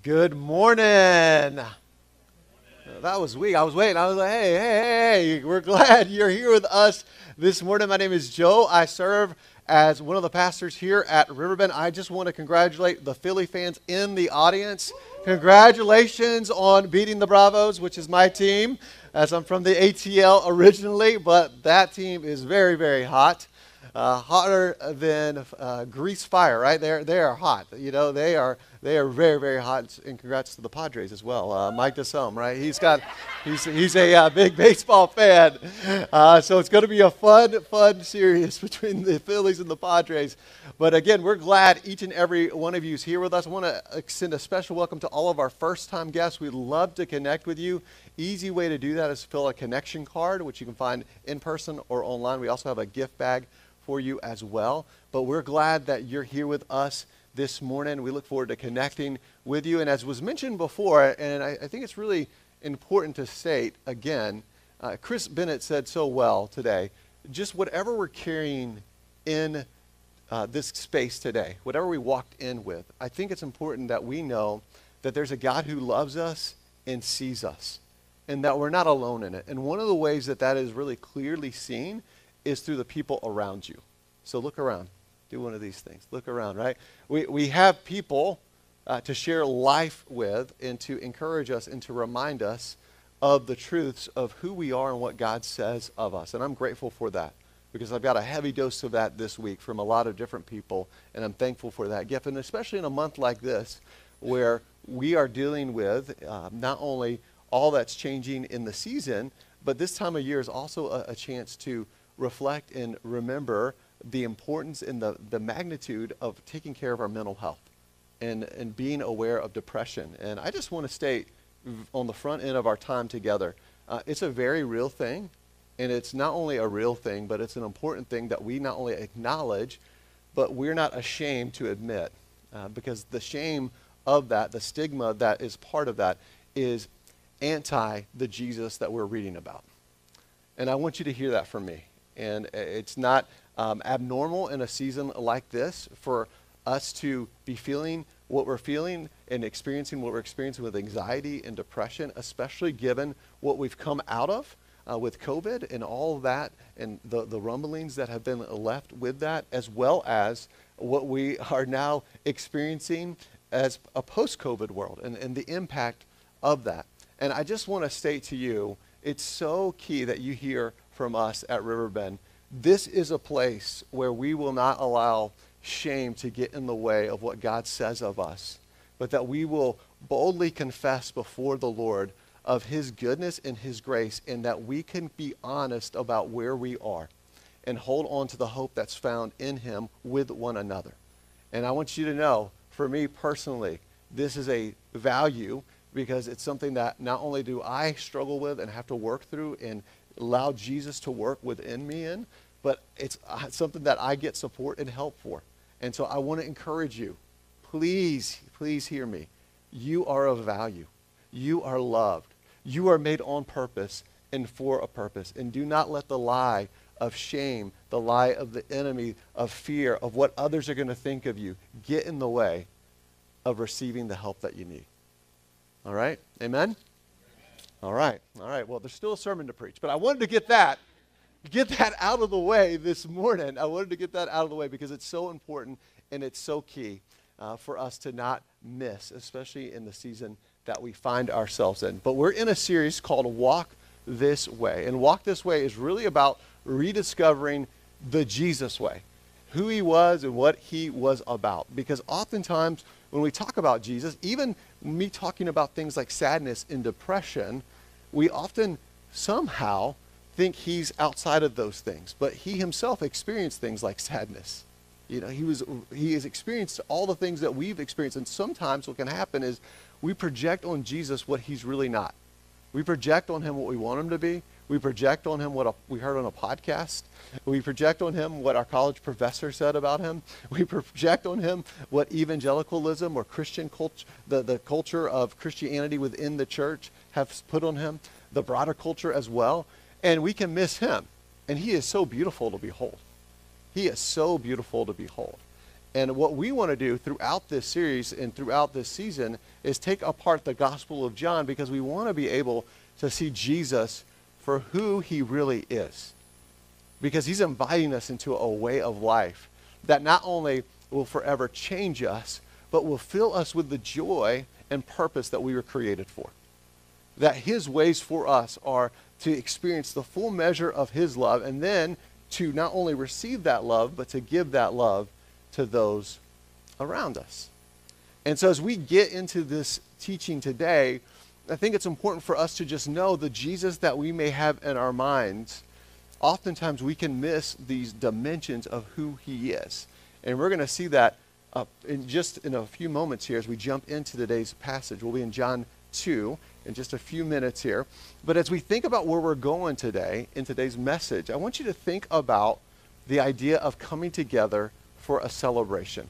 Good morning. That was weak. I was waiting. I was like, hey, hey, hey, we're glad you're here with us this morning. My name is Joe. I serve as one of the pastors here at Riverbend. I just want to congratulate the Philly fans in the audience. Congratulations on beating the Bravos, which is my team, as I'm from the ATL originally, but that team is very, very hot. Uh, hotter than uh, grease fire, right? They're, they are hot. You know, they are they are very, very hot. And congrats to the Padres as well. Uh, Mike DeSome, right? He's got, he's, he's a uh, big baseball fan. Uh, so it's going to be a fun, fun series between the Phillies and the Padres. But again, we're glad each and every one of you is here with us. I want to extend a special welcome to all of our first time guests. We'd love to connect with you. Easy way to do that is fill a connection card, which you can find in person or online. We also have a gift bag for you as well. But we're glad that you're here with us this morning. We look forward to connecting with you. And as was mentioned before, and I, I think it's really important to state again, uh, Chris Bennett said so well today just whatever we're carrying in uh, this space today, whatever we walked in with, I think it's important that we know that there's a God who loves us and sees us, and that we're not alone in it. And one of the ways that that is really clearly seen is through the people around you. So look around do one of these things. Look around, right? We, we have people uh, to share life with and to encourage us and to remind us of the truths of who we are and what God says of us. And I'm grateful for that because I've got a heavy dose of that this week from a lot of different people, and I'm thankful for that gift. And especially in a month like this, where we are dealing with uh, not only all that's changing in the season, but this time of year is also a, a chance to reflect and remember the importance and the, the magnitude of taking care of our mental health and, and being aware of depression. And I just want to state on the front end of our time together, uh, it's a very real thing. And it's not only a real thing, but it's an important thing that we not only acknowledge, but we're not ashamed to admit. Uh, because the shame of that, the stigma that is part of that, is anti the Jesus that we're reading about. And I want you to hear that from me. And it's not um, abnormal in a season like this for us to be feeling what we're feeling and experiencing what we're experiencing with anxiety and depression, especially given what we've come out of uh, with COVID and all that and the, the rumblings that have been left with that, as well as what we are now experiencing as a post COVID world and, and the impact of that. And I just want to state to you, it's so key that you hear from us at Riverbend this is a place where we will not allow shame to get in the way of what God says of us, but that we will boldly confess before the Lord of his goodness and his grace, and that we can be honest about where we are and hold on to the hope that's found in him with one another. And I want you to know, for me personally, this is a value because it's something that not only do I struggle with and have to work through and allow Jesus to work within me in, but it's uh, something that I get support and help for. And so I want to encourage you. Please, please hear me. You are of value. You are loved. You are made on purpose and for a purpose. And do not let the lie of shame, the lie of the enemy, of fear, of what others are going to think of you, get in the way of receiving the help that you need. All right? Amen? All right. All right. Well, there's still a sermon to preach, but I wanted to get that get that out of the way this morning. I wanted to get that out of the way because it's so important and it's so key uh, for us to not miss, especially in the season that we find ourselves in. But we're in a series called Walk This Way. And Walk This Way is really about rediscovering the Jesus way, who he was and what he was about. Because oftentimes when we talk about Jesus, even me talking about things like sadness and depression, we often somehow think he's outside of those things, but he himself experienced things like sadness. You know, he was he has experienced all the things that we've experienced, and sometimes what can happen is we project on Jesus what he's really not. We project on him what we want him to be. We project on him what a, we heard on a podcast. We project on him what our college professor said about him. We project on him what evangelicalism or Christian culture, the, the culture of Christianity within the church have put on him, the broader culture as well and we can miss him. And he is so beautiful to behold. He is so beautiful to behold. And what we want to do throughout this series and throughout this season is take apart the Gospel of John because we want to be able to see Jesus for who he really is. Because he's inviting us into a way of life that not only will forever change us, but will fill us with the joy and purpose that we were created for. That his ways for us are to experience the full measure of his love and then to not only receive that love, but to give that love to those around us. And so, as we get into this teaching today, I think it's important for us to just know the Jesus that we may have in our minds. Oftentimes, we can miss these dimensions of who he is. And we're going to see that in just in a few moments here as we jump into today's passage. We'll be in John 2 in just a few minutes here. But as we think about where we're going today in today's message, I want you to think about the idea of coming together for a celebration.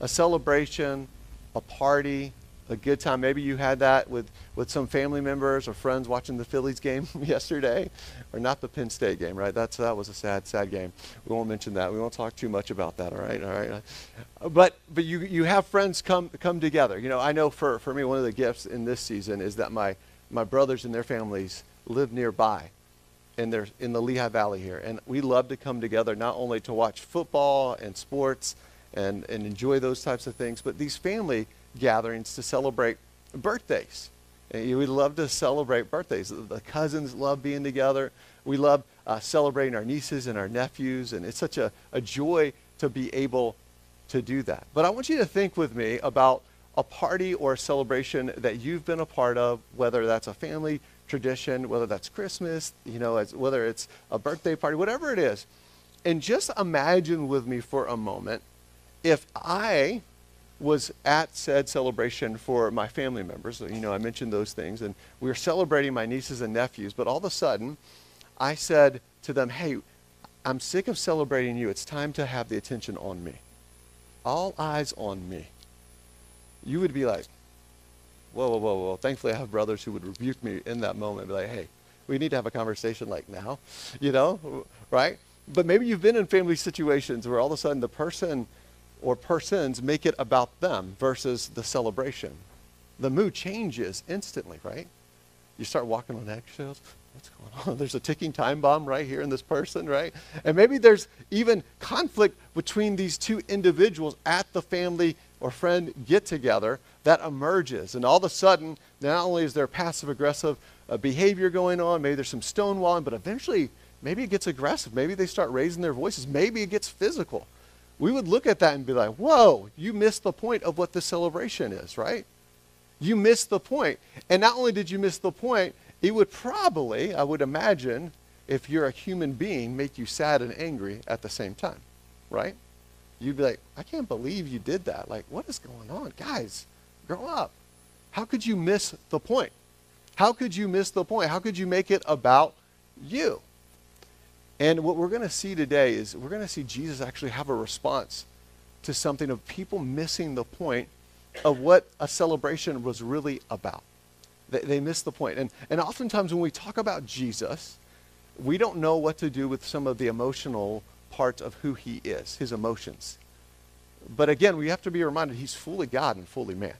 A celebration, a party, a good time. Maybe you had that with, with some family members or friends watching the Phillies game yesterday, or not the Penn State game, right? That's, that was a sad, sad game. We won't mention that. We won't talk too much about that, all right? All right. Uh, but, but you, you have friends come, come together. You know, I know for, for me, one of the gifts in this season is that my, my brothers and their families live nearby and they're in the Lehigh Valley here. And we love to come together not only to watch football and sports and, and enjoy those types of things, but these family gatherings to celebrate birthdays. We love to celebrate birthdays. The cousins love being together. We love uh, celebrating our nieces and our nephews, and it's such a, a joy to be able to do that. But I want you to think with me about a party or a celebration that you've been a part of, whether that's a family tradition, whether that's Christmas, you know, as, whether it's a birthday party, whatever it is. And just imagine with me for a moment if I was at said celebration for my family members. You know, I mentioned those things, and we were celebrating my nieces and nephews, but all of a sudden, I said to them, Hey, I'm sick of celebrating you. It's time to have the attention on me. All eyes on me. You would be like, whoa, whoa, whoa, whoa. Thankfully, I have brothers who would rebuke me in that moment, be like, hey, we need to have a conversation like now, you know, right? But maybe you've been in family situations where all of a sudden the person or persons make it about them versus the celebration. The mood changes instantly, right? You start walking on eggshells. What's going on? There's a ticking time bomb right here in this person, right? And maybe there's even conflict between these two individuals at the family or friend get together that emerges. And all of a sudden, not only is there passive aggressive uh, behavior going on, maybe there's some stonewalling, but eventually, maybe it gets aggressive. Maybe they start raising their voices. Maybe it gets physical. We would look at that and be like, whoa, you missed the point of what the celebration is, right? You missed the point. And not only did you miss the point, it would probably, I would imagine, if you're a human being, make you sad and angry at the same time, right? You'd be like, I can't believe you did that. Like, what is going on? Guys, grow up. How could you miss the point? How could you miss the point? How could you make it about you? And what we're going to see today is we're going to see Jesus actually have a response to something of people missing the point of what a celebration was really about. They, they miss the point. And, and oftentimes when we talk about Jesus, we don't know what to do with some of the emotional parts of who he is, his emotions. But again, we have to be reminded he's fully God and fully man.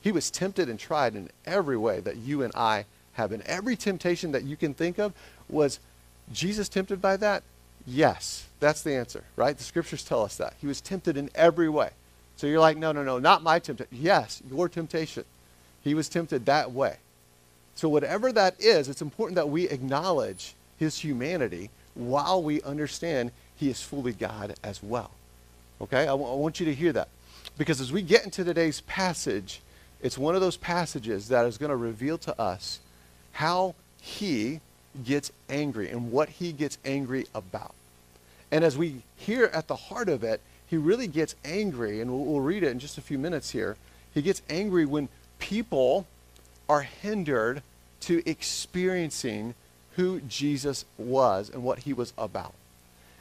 He was tempted and tried in every way that you and I have. And every temptation that you can think of was Jesus tempted by that? Yes. That's the answer, right? The scriptures tell us that. He was tempted in every way. So you're like, no, no, no, not my temptation. Yes, your temptation. He was tempted that way. So, whatever that is, it's important that we acknowledge his humanity while we understand he is fully God as well. Okay? I, w- I want you to hear that. Because as we get into today's passage, it's one of those passages that is going to reveal to us how he gets angry and what he gets angry about. And as we hear at the heart of it, he really gets angry, and we'll, we'll read it in just a few minutes here. He gets angry when people are hindered to experiencing who Jesus was and what he was about.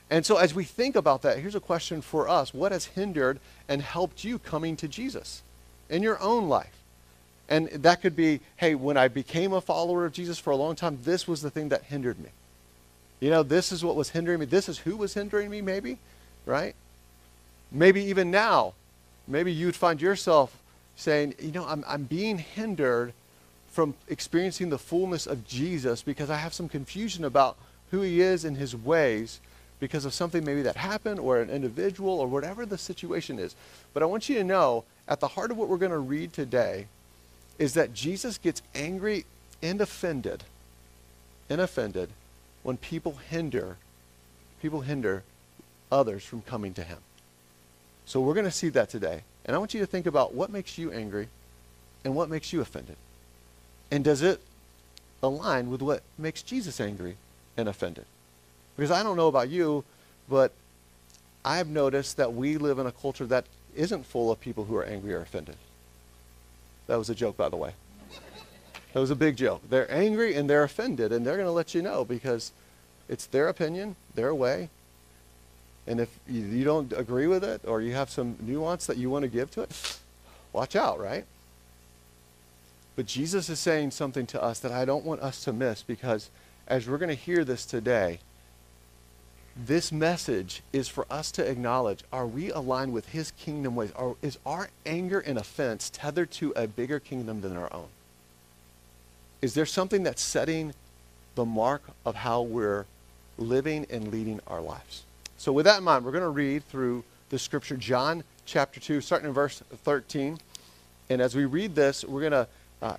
And so, as we think about that, here's a question for us What has hindered and helped you coming to Jesus in your own life? And that could be, hey, when I became a follower of Jesus for a long time, this was the thing that hindered me. You know, this is what was hindering me. This is who was hindering me, maybe, right? Maybe even now, maybe you'd find yourself saying, you know, I'm, I'm being hindered from experiencing the fullness of Jesus because I have some confusion about who he is and his ways because of something maybe that happened or an individual or whatever the situation is. But I want you to know at the heart of what we're going to read today is that Jesus gets angry and offended and offended when people hinder people hinder others from coming to him. So we're going to see that today. And I want you to think about what makes you angry and what makes you offended. And does it align with what makes Jesus angry and offended? Because I don't know about you, but I've noticed that we live in a culture that isn't full of people who are angry or offended. That was a joke, by the way. That was a big joke. They're angry and they're offended, and they're going to let you know because it's their opinion, their way. And if you don't agree with it or you have some nuance that you want to give to it, watch out, right? But Jesus is saying something to us that I don't want us to miss because as we're going to hear this today, this message is for us to acknowledge are we aligned with his kingdom ways? Or is our anger and offense tethered to a bigger kingdom than our own? Is there something that's setting the mark of how we're living and leading our lives? So, with that in mind, we're going to read through the scripture, John chapter 2, starting in verse 13. And as we read this, we're going to uh,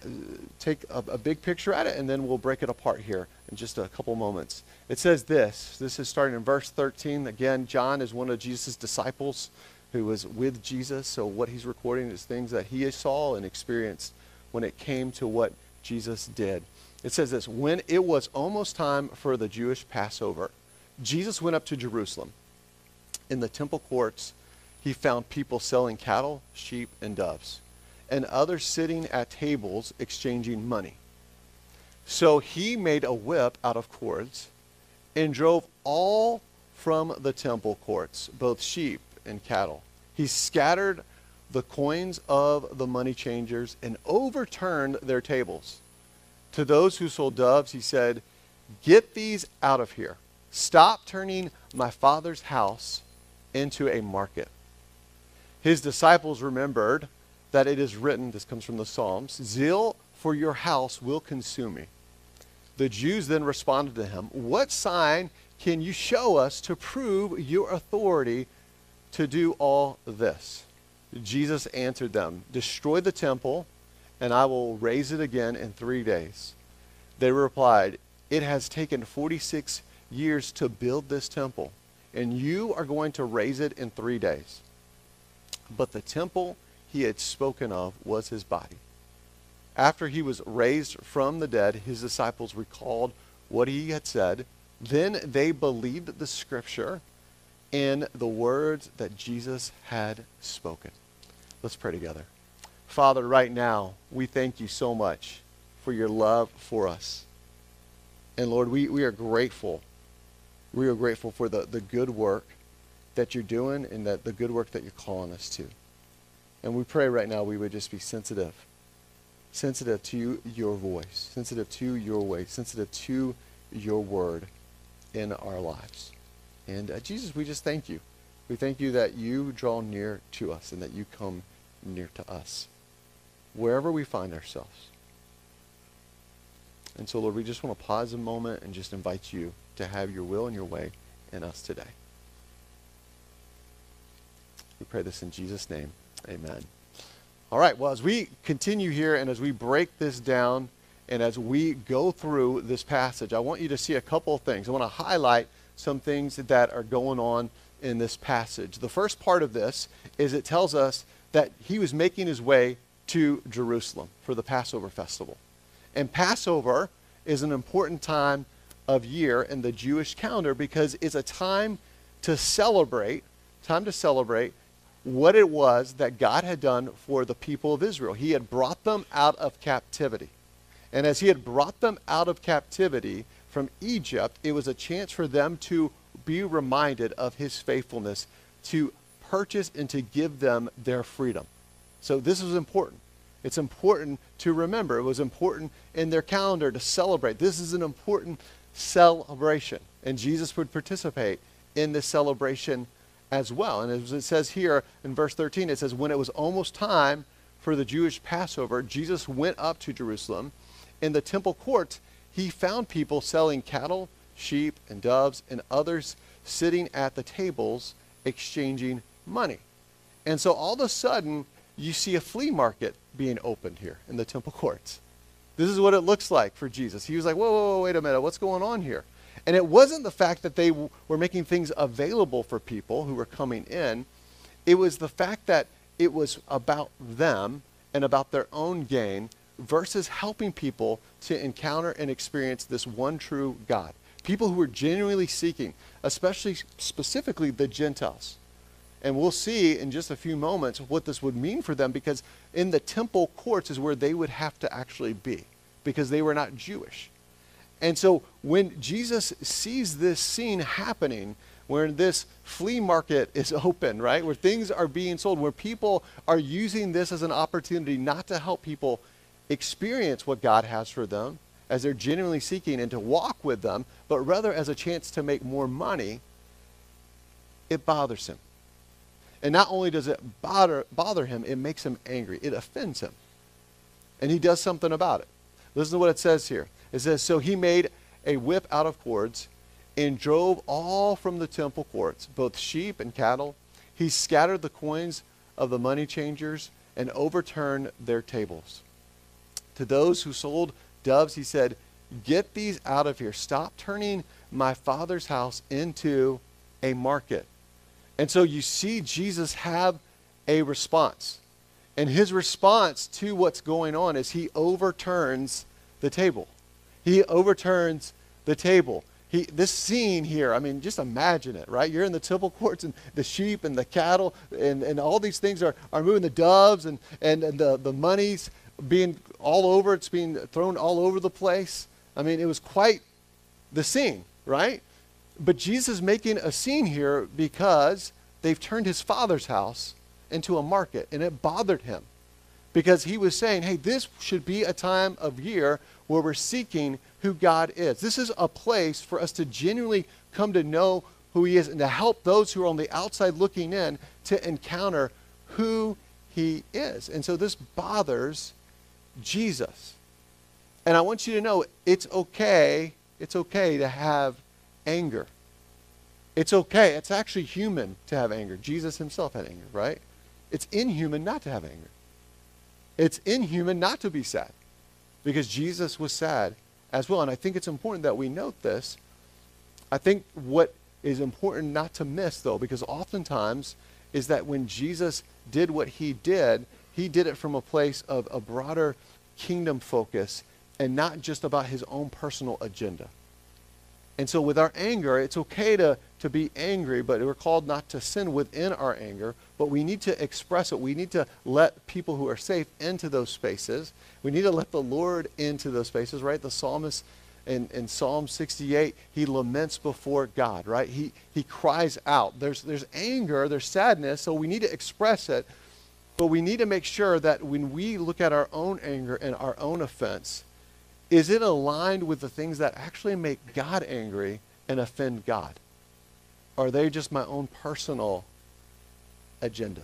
take a, a, big picture at it, and then we'll break it apart here in just a couple moments. It says this. This is starting in verse 13. Again, John is one of Jesus' disciples who was with Jesus. So what he's recording is things that he saw and experienced when it came to what Jesus did. It says this When it was almost time for the Jewish Passover, Jesus went up to Jerusalem. In the temple courts, he found people selling cattle, sheep, and doves and others sitting at tables exchanging money. So he made a whip out of cords and drove all from the temple courts, both sheep and cattle. He scattered the coins of the money changers and overturned their tables. To those who sold doves, he said, Get these out of here. Stop turning my father's house into a market. His disciples remembered that it is written, this comes from the Psalms, zeal for your house will consume me. The Jews then responded to him, What sign can you show us to prove your authority to do all this? Jesus answered them, Destroy the temple, and I will raise it again in three days. They replied, It has taken 46 years to build this temple, and you are going to raise it in three days. But the temple he had spoken of was his body. After he was raised from the dead, his disciples recalled what he had said. Then they believed the scripture and the words that Jesus had spoken. Let's pray together. Father, right now, we thank you so much for your love for us. And Lord, we, we are grateful. We are grateful for the, the good work that you're doing and that the good work that you're calling us to. And we pray right now we would just be sensitive. Sensitive to your voice, sensitive to your way, sensitive to your word in our lives. And uh, Jesus, we just thank you. We thank you that you draw near to us and that you come near to us wherever we find ourselves. And so, Lord, we just want to pause a moment and just invite you to have your will and your way in us today. We pray this in Jesus' name. Amen. All right, well, as we continue here and as we break this down and as we go through this passage, I want you to see a couple of things. I want to highlight some things that are going on in this passage. The first part of this is it tells us that he was making his way to Jerusalem for the Passover festival. And Passover is an important time of year in the Jewish calendar because it's a time to celebrate, time to celebrate what it was that God had done for the people of Israel. He had brought them out of captivity. And as he had brought them out of captivity from Egypt, it was a chance for them to be reminded of his faithfulness to purchase and to give them their freedom. So this was important. It's important to remember. It was important in their calendar to celebrate. This is an important celebration. And Jesus would participate in this celebration as well. And as it says here in verse 13, it says, When it was almost time for the Jewish Passover, Jesus went up to Jerusalem. In the temple courts, he found people selling cattle, sheep, and doves, and others sitting at the tables exchanging money. And so all of a sudden, you see a flea market being opened here in the temple courts. This is what it looks like for Jesus. He was like, whoa, whoa, whoa, wait a minute, what's going on here? And it wasn't the fact that they w- were making things available for people who were coming in, it was the fact that it was about them and about their own gain versus helping people to encounter and experience this one true God. People who were genuinely seeking, especially specifically the Gentiles. And we'll see in just a few moments what this would mean for them because in the temple courts is where they would have to actually be because they were not Jewish. And so when Jesus sees this scene happening, where this flea market is open, right? Where things are being sold, where people are using this as an opportunity not to help people experience what God has for them as they're genuinely seeking and to walk with them, but rather as a chance to make more money, it bothers him. And not only does it bother, bother him, it makes him angry. It offends him. And he does something about it. Listen to what it says here. It says, So he made a whip out of cords and drove all from the temple courts, both sheep and cattle. He scattered the coins of the money changers and overturned their tables. To those who sold doves, he said, Get these out of here. Stop turning my father's house into a market. And so you see Jesus have a response. And his response to what's going on is he overturns the table. He overturns the table. He, this scene here, I mean, just imagine it, right? You're in the temple courts and the sheep and the cattle and, and all these things are, are moving, the doves and, and, and the, the money's being all over, it's being thrown all over the place. I mean, it was quite the scene, right? But Jesus is making a scene here because they've turned his father's house into a market, and it bothered him because he was saying, hey, this should be a time of year where we're seeking who God is. This is a place for us to genuinely come to know who he is and to help those who are on the outside looking in to encounter who he is. And so this bothers Jesus. And I want you to know it's okay, it's okay to have anger. It's okay. It's actually human to have anger. Jesus himself had anger, right? It's inhuman not to have anger. It's inhuman not to be sad because Jesus was sad as well. And I think it's important that we note this. I think what is important not to miss, though, because oftentimes is that when Jesus did what he did, he did it from a place of a broader kingdom focus and not just about his own personal agenda. And so with our anger, it's okay to, to be angry, but we're called not to sin within our anger, but we need to express it. We need to let people who are safe into those spaces. We need to let the Lord into those spaces, right? The psalmist in, in Psalm 68, he laments before God, right? He, he cries out. There's, there's anger, there's sadness, so we need to express it, but we need to make sure that when we look at our own anger and our own offense, is it aligned with the things that actually make God angry and offend God? Are they just my own personal agenda?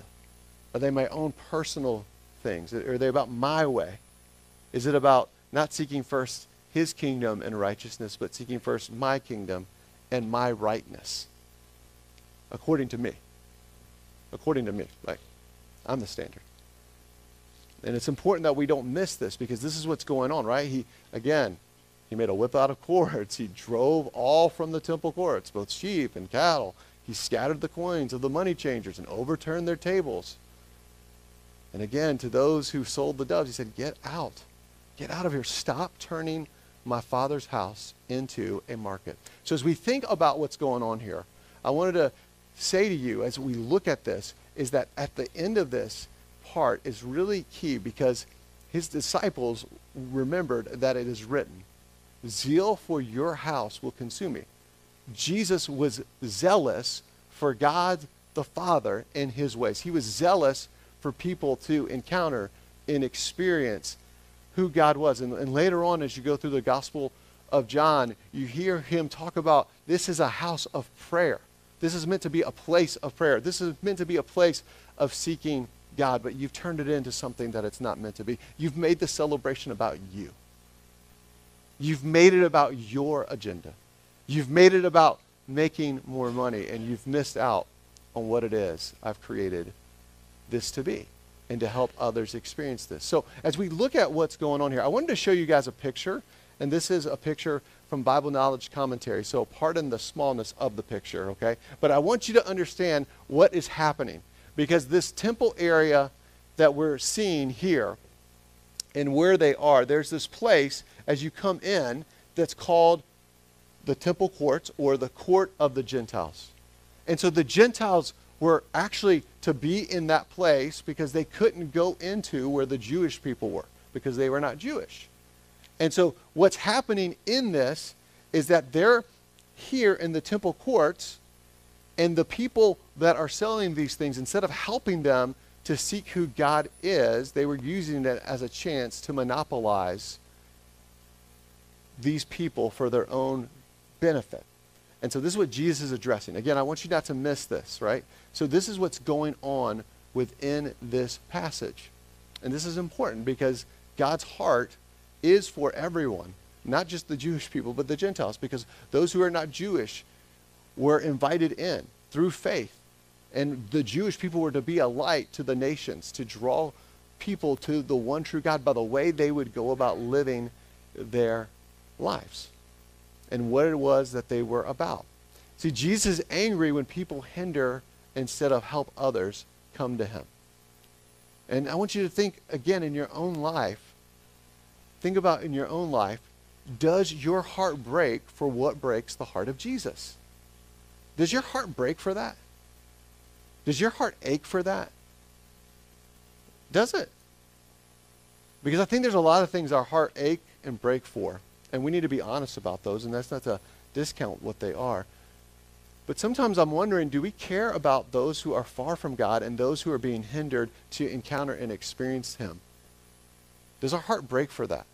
Are they my own personal things? Are they about my way? Is it about not seeking first his kingdom and righteousness, but seeking first my kingdom and my rightness? According to me. According to me. Like, I'm the standard. And it's important that we don't miss this because this is what's going on, right? He, again, he made a whip out of cords. He drove all from the temple courts, both sheep and cattle. He scattered the coins of the money changers and overturned their tables. And again, to those who sold the doves, he said, Get out. Get out of here. Stop turning my father's house into a market. So, as we think about what's going on here, I wanted to say to you as we look at this is that at the end of this, part is really key because his disciples remembered that it is written, Zeal for your house will consume me. Jesus was zealous for God the Father in his ways. He was zealous for people to encounter and experience who God was. And, and later on, as you go through the Gospel of John, you hear him talk about this is a house of prayer. This is meant to be a place of prayer. This is meant to be a place of seeking God, but you've turned it into something that it's not meant to be. You've made the celebration about you. You've made it about your agenda. You've made it about making more money, and you've missed out on what it is I've created this to be and to help others experience this. So, as we look at what's going on here, I wanted to show you guys a picture, and this is a picture from Bible Knowledge Commentary. So, pardon the smallness of the picture, okay? But I want you to understand what is happening because this temple area that we're seeing here and where they are, there's this place as you come in that's called the temple courts or the court of the Gentiles. And so the Gentiles were actually to be in that place because they couldn't go into where the Jewish people were because they were not Jewish. And so what's happening in this is that they're here in the temple courts and the people that are selling these things instead of helping them to seek who God is, they were using it as a chance to monopolize these people for their own benefit. And so this is what Jesus is addressing. Again, I want you not to miss this, right? So this is what's going on within this passage. And this is important because God's heart is for everyone, not just the Jewish people, but the Gentiles, because those who are not Jewish were invited in through faith. And the Jewish people were to be a light to the nations, to draw people to the one true God by the way they would go about living their lives and what it was that they were about. See, Jesus is angry when people hinder instead of help others come to him. And I want you to think again in your own life. Think about in your own life, does your heart break for what breaks the heart of Jesus? Does your heart break for that? Does your heart ache for that? Does it? Because I think there's a lot of things our heart ache and break for. And we need to be honest about those, and that's not to discount what they are. But sometimes I'm wondering do we care about those who are far from God and those who are being hindered to encounter and experience Him? Does our heart break for that?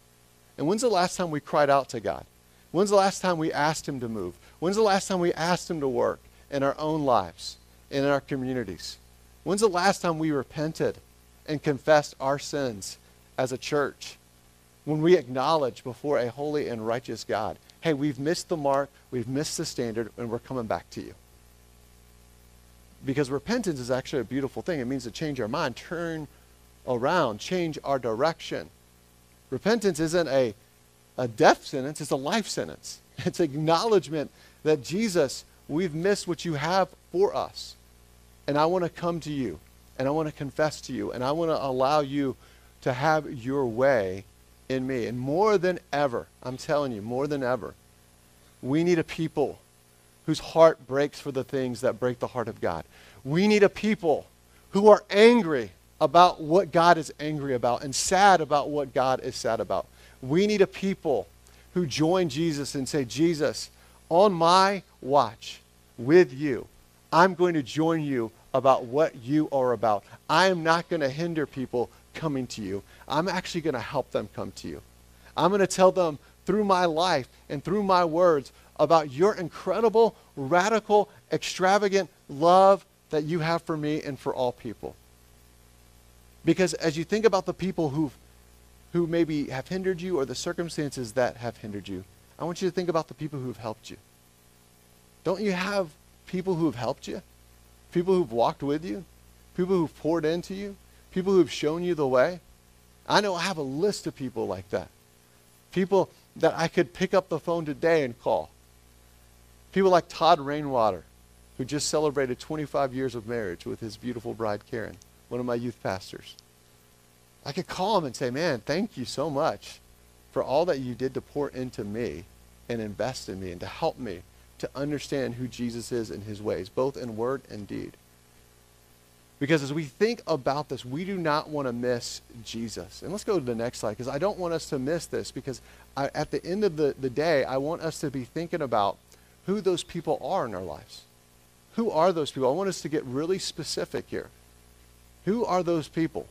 And when's the last time we cried out to God? When's the last time we asked Him to move? When's the last time we asked Him to work in our own lives, and in our communities? When's the last time we repented and confessed our sins as a church? When we acknowledge before a holy and righteous God, hey, we've missed the mark, we've missed the standard, and we're coming back to you. Because repentance is actually a beautiful thing. It means to change our mind, turn around, change our direction. Repentance isn't a a death sentence, it's a life sentence. It's acknowledgement that Jesus, we've missed what you have for us. And I want to come to you and I want to confess to you and I want to allow you to have your way in me. And more than ever, I'm telling you, more than ever, we need a people whose heart breaks for the things that break the heart of God. We need a people who are angry about what God is angry about and sad about what God is sad about. We need a people who join Jesus and say, Jesus, on my watch with you, I'm going to join you about what you are about. I am not going to hinder people coming to you. I'm actually going to help them come to you. I'm going to tell them through my life and through my words about your incredible, radical, extravagant love that you have for me and for all people. Because as you think about the people who've who maybe have hindered you or the circumstances that have hindered you, I want you to think about the people who have helped you. Don't you have people who have helped you? People who've walked with you? People who've poured into you? People who've shown you the way? I know I have a list of people like that. People that I could pick up the phone today and call. People like Todd Rainwater, who just celebrated 25 years of marriage with his beautiful bride, Karen, one of my youth pastors. I could call him and say, man, thank you so much for all that you did to pour into me and invest in me and to help me to understand who Jesus is and his ways, both in word and deed. Because as we think about this, we do not want to miss Jesus. And let's go to the next slide because I don't want us to miss this because I, at the end of the, the day, I want us to be thinking about who those people are in our lives. Who are those people? I want us to get really specific here. Who are those people?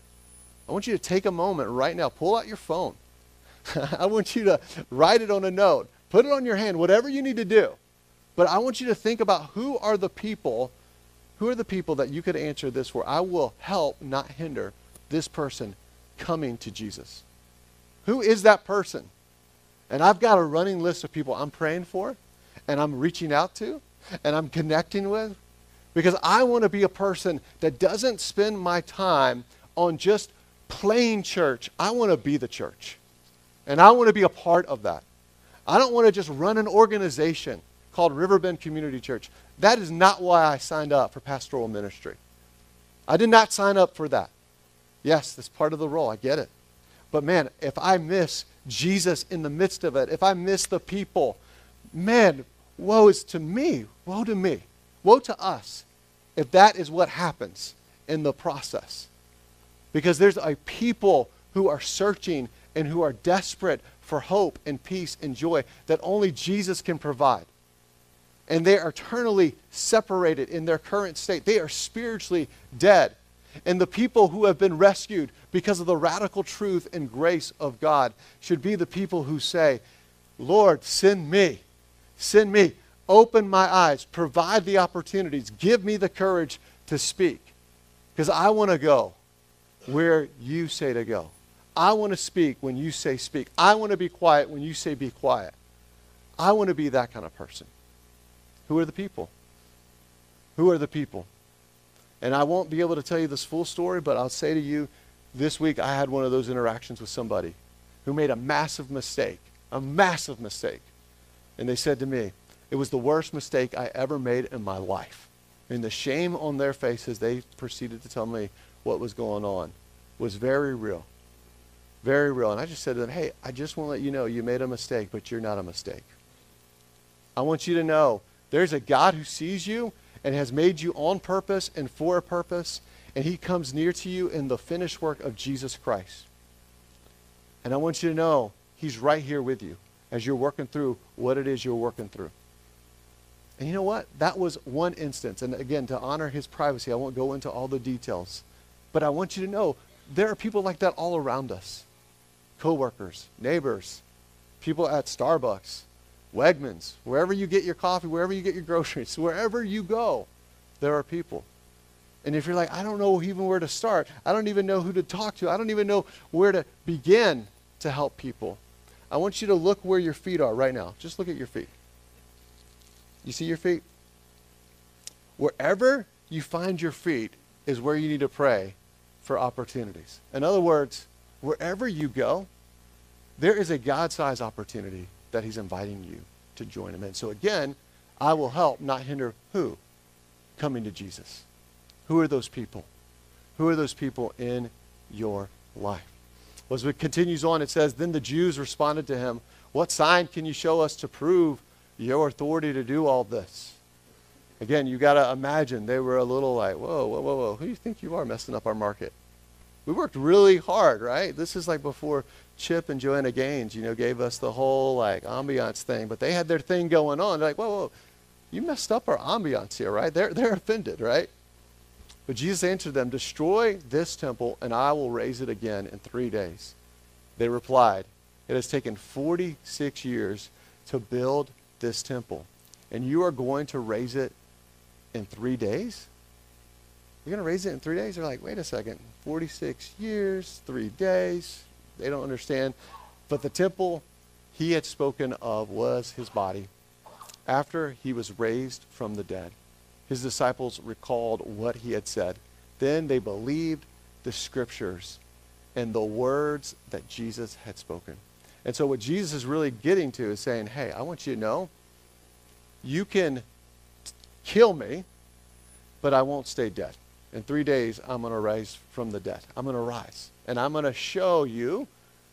I want you to take a moment right now, pull out your phone. I want you to write it on a note, put it on your hand, whatever you need to do. But I want you to think about who are the people, who are the people that you could answer this for? I will help, not hinder, this person coming to Jesus. Who is that person? And I've got a running list of people I'm praying for, and I'm reaching out to, and I'm connecting with, because I want to be a person that doesn't spend my time on just plain church. I want to be the church. And I want to be a part of that. I don't want to just run an organization called Riverbend Community Church. That is not why I signed up for pastoral ministry. I did not sign up for that. Yes, that's part of the role. I get it. But man, if I miss Jesus in the midst of it, if I miss the people, man, woe is to me. Woe to me. Woe to us if that is what happens in the process. Because there's a people who are searching and who are desperate for hope and peace and joy that only Jesus can provide. And they are eternally separated in their current state. They are spiritually dead. And the people who have been rescued because of the radical truth and grace of God should be the people who say, Lord, send me. Send me. Open my eyes. Provide the opportunities. Give me the courage to speak. Because I want to go where you say to go. I want to speak when you say speak. I want to be quiet when you say be quiet. I want to be that kind of person. Who are the people? Who are the people? And I won't be able to tell you this full story, but I'll say to you this week I had one of those interactions with somebody who made a massive mistake, a massive mistake. And they said to me, it was the worst mistake I ever made in my life. And the shame on their faces, they proceeded to tell me what was going on, was very real. Very real. And I just said to them, hey, I just want to let you know you made a mistake, but you're not a mistake. I want you to know there's a God who sees you and has made you on purpose and for a purpose, and he comes near to you in the finished work of Jesus Christ. And I want you to know he's right here with you as you're working through what it is you're working through. And you know what? That was one instance. And again, to honor his privacy, I won't go into all the details. But I want you to know there are people like that all around us coworkers, neighbors, people at Starbucks, Wegmans, wherever you get your coffee, wherever you get your groceries, wherever you go, there are people. And if you're like, I don't know even where to start, I don't even know who to talk to, I don't even know where to begin to help people, I want you to look where your feet are right now. Just look at your feet. You see your feet? Wherever you find your feet is where you need to pray for opportunities. In other words, wherever you go, there is a God sized opportunity that He's inviting you to join Him in. So again, I will help, not hinder who? Coming to Jesus. Who are those people? Who are those people in your life? Well, as it continues on, it says, Then the Jews responded to him, What sign can you show us to prove your authority to do all this? Again, you got to imagine they were a little like, Whoa, whoa, whoa, whoa. Who do you think you are messing up our market? We worked really hard, right? This is like before Chip and Joanna Gaines, you know, gave us the whole like ambiance thing, but they had their thing going on. They're like, whoa, whoa, you messed up our ambiance here, right? They're, they're offended, right? But Jesus answered them, Destroy this temple, and I will raise it again in three days. They replied, It has taken 46 years to build this temple, and you are going to raise it in three days? You're going to raise it in three days? They're like, Wait a second. 46 years, three days. They don't understand. But the temple he had spoken of was his body after he was raised from the dead his disciples recalled what he had said. Then they believed the scriptures and the words that Jesus had spoken. And so, what Jesus is really getting to is saying, Hey, I want you to know you can kill me, but I won't stay dead. In three days, I'm going to rise from the dead. I'm going to rise. And I'm going to show you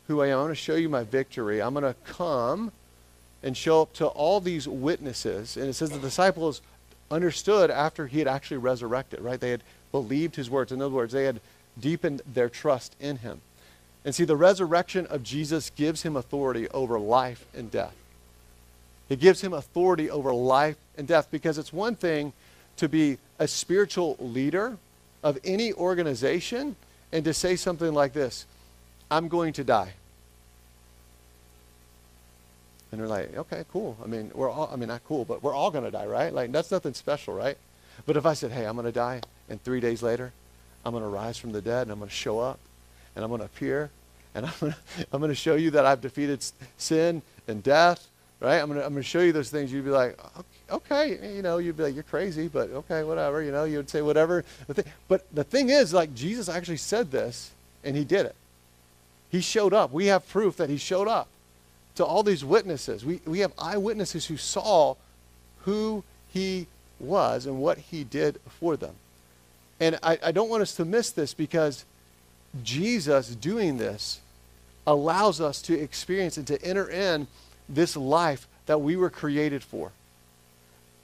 who I am. I'm going to show you my victory. I'm going to come and show up to all these witnesses. And it says the disciples understood after he had actually resurrected, right? They had believed his words. In other words, they had deepened their trust in him. And see, the resurrection of Jesus gives him authority over life and death. It gives him authority over life and death because it's one thing to be a spiritual leader of any organization and to say something like this I'm going to die. And they're like, okay, cool. I mean, we're all, I mean, not cool, but we're all going to die, right? Like, that's nothing special, right? But if I said, hey, I'm going to die, and three days later, I'm going to rise from the dead, and I'm going to show up, and I'm going to appear, and I'm going to, I'm to show you that I've defeated sin and death, right? I'm going I'm going to show you those things. You'd be like, okay, you know, you'd be like, you're crazy, but okay, whatever, you know, you would say whatever. But the thing is, like, Jesus actually said this, and he did it. He showed up. We have proof that he showed up to all these witnesses. We, we have eyewitnesses who saw who he was and what he did for them. And I, I don't want us to miss this because Jesus doing this allows us to experience and to enter in this life that we were created for.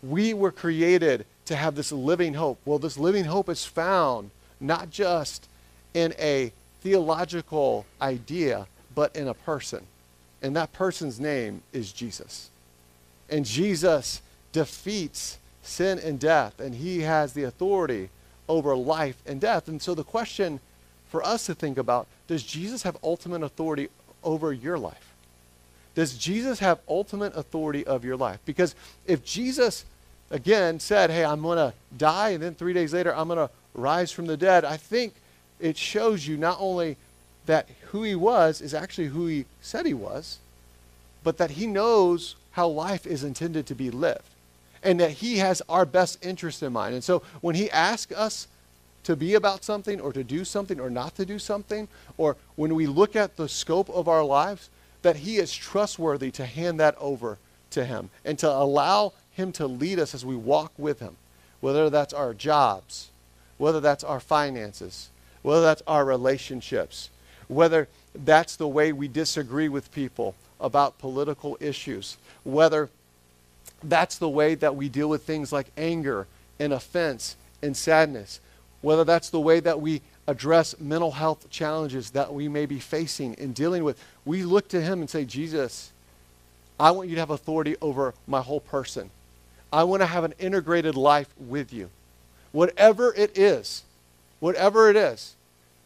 We were created to have this living hope. Well, this living hope is found not just in a theological idea, but in a person. And that person's name is Jesus. And Jesus defeats sin and death, and he has the authority over life and death. And so the question for us to think about does Jesus have ultimate authority over your life? Does Jesus have ultimate authority of your life? Because if Jesus, again, said, hey, I'm going to die, and then three days later, I'm going to rise from the dead, I think it shows you not only that who he was is actually who he said he was, but that he knows how life is intended to be lived and that he has our best interest in mind. And so when he asks us to be about something or to do something or not to do something, or when we look at the scope of our lives, that he is trustworthy to hand that over to him and to allow him to lead us as we walk with him, whether that's our jobs, whether that's our finances, whether that's our relationships, whether that's the way we disagree with people about political issues, whether that's the way that we deal with things like anger and offense and sadness, whether that's the way that we address mental health challenges that we may be facing and dealing with. We look to Him and say, Jesus, I want you to have authority over my whole person. I want to have an integrated life with you. Whatever it is, whatever it is,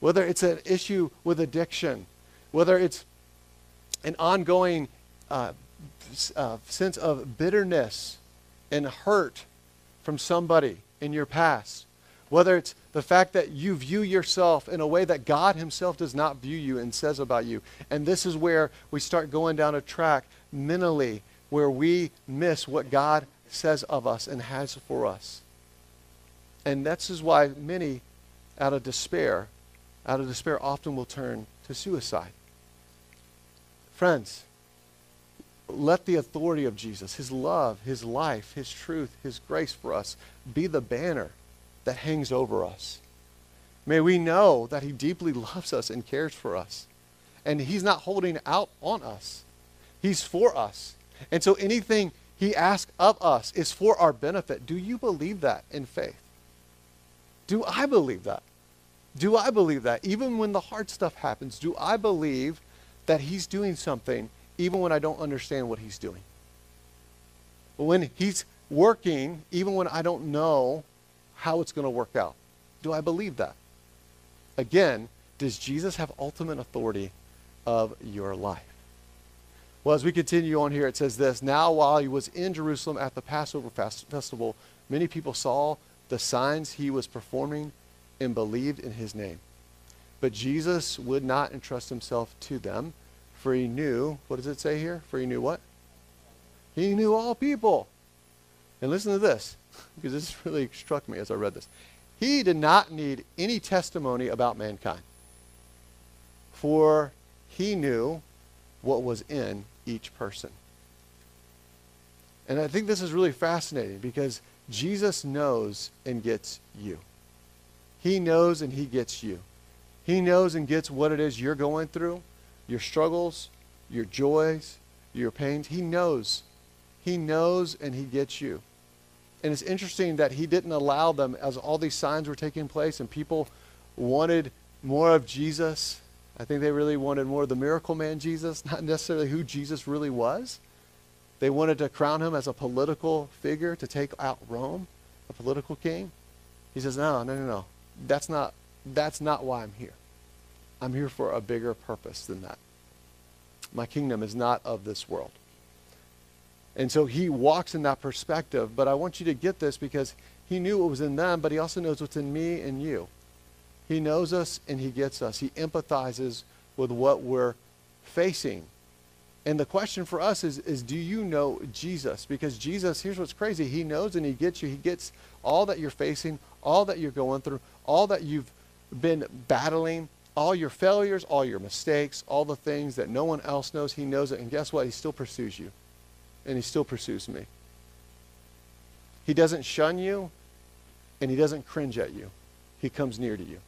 whether it's an issue with addiction, whether it's an ongoing uh, uh, sense of bitterness and hurt from somebody in your past, whether it's the fact that you view yourself in a way that God Himself does not view you and says about you. And this is where we start going down a track mentally where we miss what God says of us and has for us. And this is why many, out of despair, out of despair, often will turn to suicide. Friends, let the authority of Jesus, his love, his life, his truth, his grace for us be the banner that hangs over us. May we know that he deeply loves us and cares for us. And he's not holding out on us, he's for us. And so anything he asks of us is for our benefit. Do you believe that in faith? Do I believe that? Do I believe that? Even when the hard stuff happens, do I believe that he's doing something even when I don't understand what he's doing? When he's working, even when I don't know how it's going to work out, do I believe that? Again, does Jesus have ultimate authority of your life? Well, as we continue on here, it says this Now, while he was in Jerusalem at the Passover fest- festival, many people saw the signs he was performing and believed in his name. But Jesus would not entrust himself to them, for he knew, what does it say here? For he knew what? He knew all people. And listen to this, because this really struck me as I read this. He did not need any testimony about mankind, for he knew what was in each person. And I think this is really fascinating because Jesus knows and gets you. He knows and He gets you. He knows and gets what it is you're going through, your struggles, your joys, your pains. He knows. He knows and He gets you. And it's interesting that He didn't allow them as all these signs were taking place and people wanted more of Jesus. I think they really wanted more of the miracle man Jesus, not necessarily who Jesus really was. They wanted to crown him as a political figure to take out Rome, a political king. He says, No, no, no, no. That's not, that's not why I'm here. I'm here for a bigger purpose than that. My kingdom is not of this world. And so he walks in that perspective. But I want you to get this because he knew what was in them, but he also knows what's in me and you. He knows us and he gets us. He empathizes with what we're facing. And the question for us is, is do you know Jesus? Because Jesus, here's what's crazy. He knows and he gets you. He gets all that you're facing, all that you're going through, all that you've been battling, all your failures, all your mistakes, all the things that no one else knows. He knows it. And guess what? He still pursues you. And he still pursues me. He doesn't shun you and he doesn't cringe at you. He comes near to you.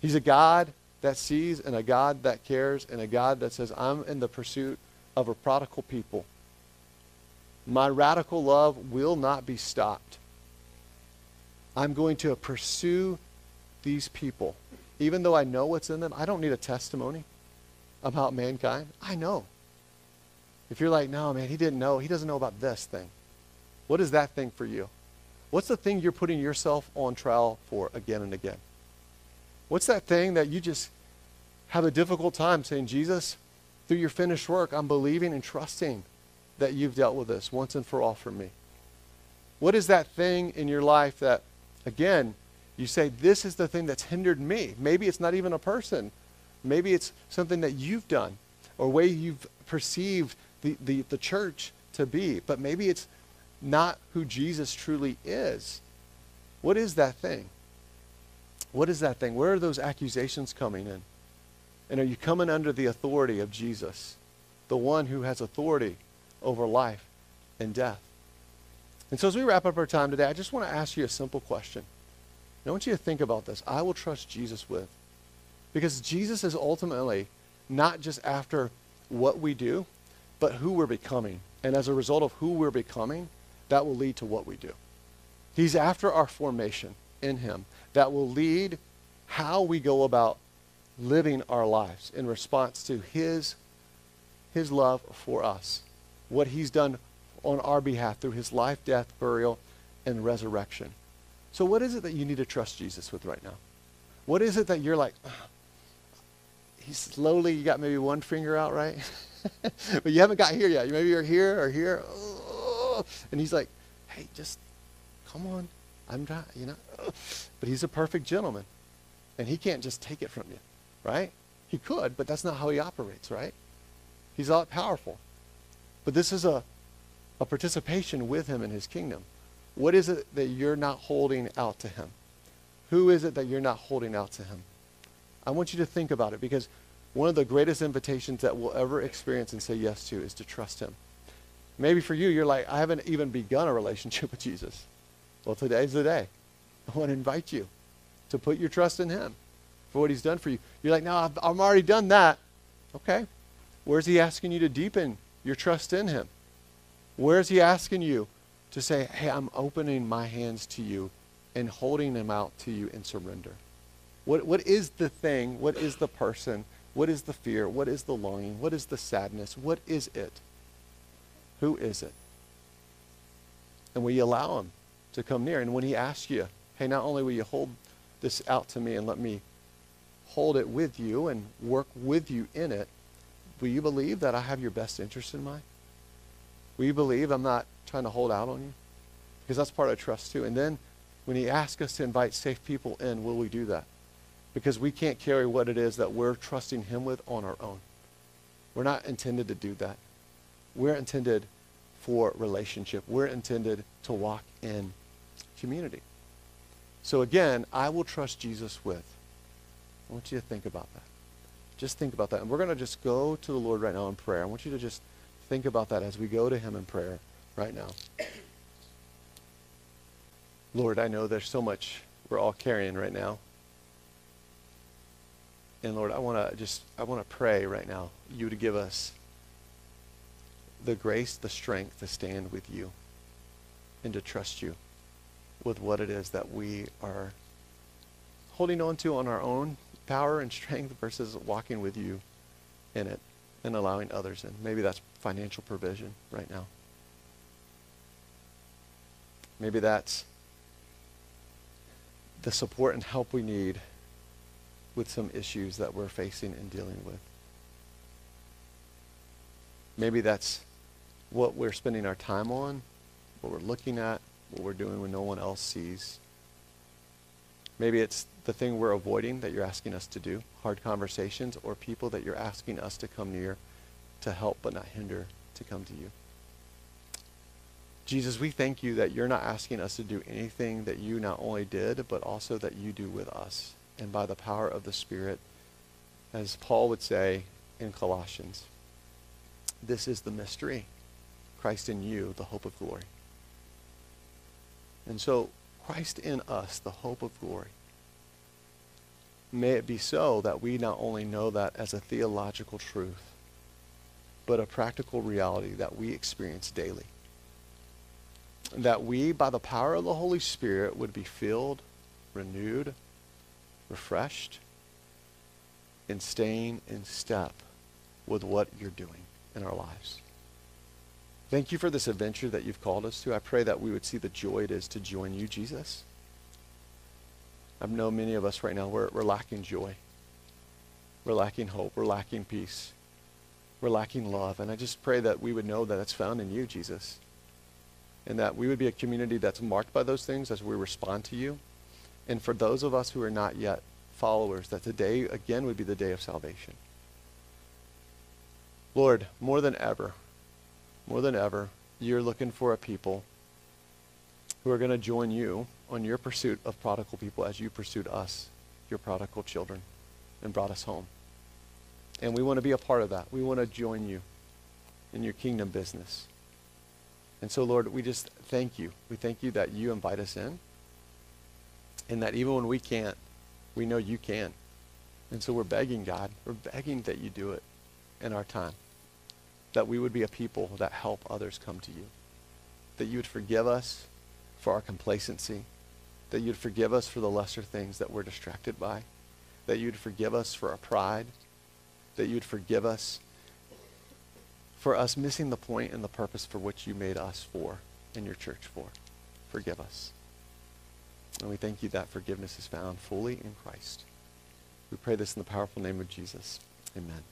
He's a God that sees and a God that cares and a God that says, I'm in the pursuit of a prodigal people. My radical love will not be stopped. I'm going to pursue these people. Even though I know what's in them, I don't need a testimony about mankind. I know. If you're like, no, man, he didn't know. He doesn't know about this thing. What is that thing for you? What's the thing you're putting yourself on trial for again and again? What's that thing that you just have a difficult time saying, Jesus, through your finished work, I'm believing and trusting that you've dealt with this once and for all for me? What is that thing in your life that, again, you say, this is the thing that's hindered me? Maybe it's not even a person. Maybe it's something that you've done or way you've perceived the, the, the church to be. But maybe it's not who Jesus truly is. What is that thing? What is that thing? Where are those accusations coming in? And are you coming under the authority of Jesus, the one who has authority over life and death? And so as we wrap up our time today, I just want to ask you a simple question. I want you to think about this. I will trust Jesus with. Because Jesus is ultimately not just after what we do, but who we're becoming. And as a result of who we're becoming, that will lead to what we do. He's after our formation in him that will lead how we go about living our lives in response to his his love for us what he's done on our behalf through his life death burial and resurrection. So what is it that you need to trust jesus with right now? What is it that you're like ah, he's slowly you got maybe one finger out right? But you haven't got here yet. Maybe you're here or here. Oh. And he's like hey just come on i'm trying you know but he's a perfect gentleman and he can't just take it from you right? He could, but that's not how he operates, right? He's all powerful. But this is a, a participation with him in his kingdom. What is it that you're not holding out to him? Who is it that you're not holding out to him? I want you to think about it because one of the greatest invitations that we'll ever experience and say yes to is to trust him. Maybe for you, you're like, I haven't even begun a relationship with Jesus. Well, today's the day. I want to invite you to put your trust in him for what he's done for you. You're like, no, I've, I've already done that. Okay. Where's he asking you to deepen your trust in him? Where's he asking you to say, hey, I'm opening my hands to you and holding them out to you in surrender? What, what is the thing? What is the person? What is the fear? What is the longing? What is the sadness? What is it? Who is it? And will you allow him to come near? And when he asks you, hey, not only will you hold this out to me and let me hold it with you and work with you in it, will you believe that I have your best interest in mind? Will you believe I'm not trying to hold out on you? Because that's part of trust too. And then when he asks us to invite safe people in, will we do that? Because we can't carry what it is that we're trusting him with on our own. We're not intended to do that. We're intended for relationship. We're intended to walk in community. So again, I will trust Jesus with I want you to think about that. Just think about that. And we're going to just go to the Lord right now in prayer. I want you to just think about that as we go to him in prayer right now. Lord, I know there's so much we're all carrying right now. And Lord, I want to just I want to pray right now you to give us the grace, the strength to stand with you and to trust you with what it is that we are holding on to on our own power and strength versus walking with you in it and allowing others in. Maybe that's financial provision right now. Maybe that's the support and help we need with some issues that we're facing and dealing with. Maybe that's what we're spending our time on, what we're looking at, what we're doing when no one else sees. Maybe it's the thing we're avoiding that you're asking us to do, hard conversations, or people that you're asking us to come near to help but not hinder to come to you. Jesus, we thank you that you're not asking us to do anything that you not only did, but also that you do with us. And by the power of the Spirit, as Paul would say in Colossians, this is the mystery. Christ in you, the hope of glory. And so, Christ in us, the hope of glory. May it be so that we not only know that as a theological truth, but a practical reality that we experience daily that we, by the power of the Holy Spirit, would be filled, renewed, refreshed, and staying in step with what you're doing in our lives. Thank you for this adventure that you've called us to. I pray that we would see the joy it is to join you, Jesus. I know many of us right now, we're, we're lacking joy. We're lacking hope. We're lacking peace. We're lacking love. And I just pray that we would know that it's found in you, Jesus and that we would be a community that's marked by those things as we respond to you. And for those of us who are not yet followers, that today again would be the day of salvation. Lord, more than ever, more than ever, you're looking for a people who are going to join you on your pursuit of prodigal people as you pursued us, your prodigal children, and brought us home. And we want to be a part of that. We want to join you in your kingdom business. And so, Lord, we just thank you. We thank you that you invite us in and that even when we can't, we know you can. And so we're begging, God, we're begging that you do it in our time, that we would be a people that help others come to you, that you would forgive us for our complacency, that you'd forgive us for the lesser things that we're distracted by, that you'd forgive us for our pride, that you'd forgive us for us missing the point and the purpose for which you made us for and your church for. Forgive us. And we thank you that forgiveness is found fully in Christ. We pray this in the powerful name of Jesus. Amen.